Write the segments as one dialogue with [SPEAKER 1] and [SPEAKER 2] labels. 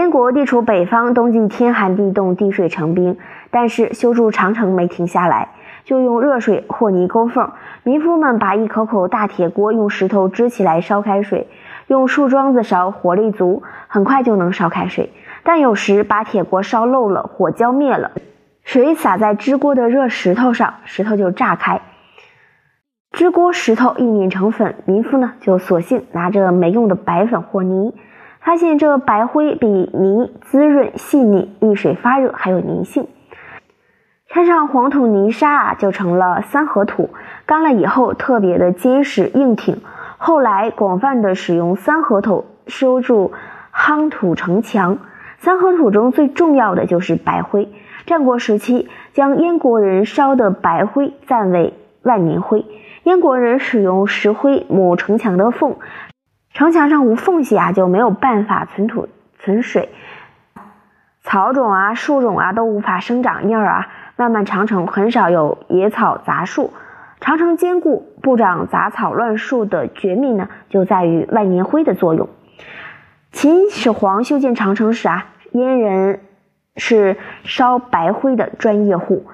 [SPEAKER 1] 燕国地处北方，冬季天寒地冻，地水成冰。但是修筑长城没停下来，就用热水和泥沟缝。民夫们把一口口大铁锅用石头支起来烧开水，用树桩子烧，火力足，很快就能烧开水。但有时把铁锅烧漏了，火浇灭了，水洒在支锅的热石头上，石头就炸开，支锅石头一碾成粉。民夫呢就索性拿着没用的白粉和泥。发现这白灰比泥滋润细腻，遇水发热，还有粘性。掺上黄土泥沙啊，就成了三合土。干了以后特别的结实硬挺。后来广泛的使用三合土修筑夯土城墙。三合土中最重要的就是白灰。战国时期将燕国人烧的白灰赞为万年灰。燕国人使用石灰抹城墙的缝。城墙上无缝隙啊，就没有办法存土存水，草种啊、树种啊都无法生长。因而啊，漫漫长城很少有野草杂树，长城坚固不长杂草乱树的绝密呢，就在于万年灰的作用。秦始皇修建长城时啊，燕人是烧白灰的专业户，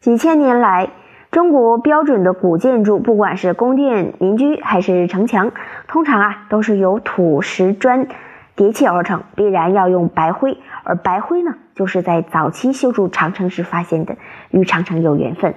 [SPEAKER 1] 几千年来。中国标准的古建筑，不管是宫殿、民居还是城墙，通常啊都是由土、石、砖叠砌而成，必然要用白灰。而白灰呢，就是在早期修筑长城时发现的，与长城有缘分。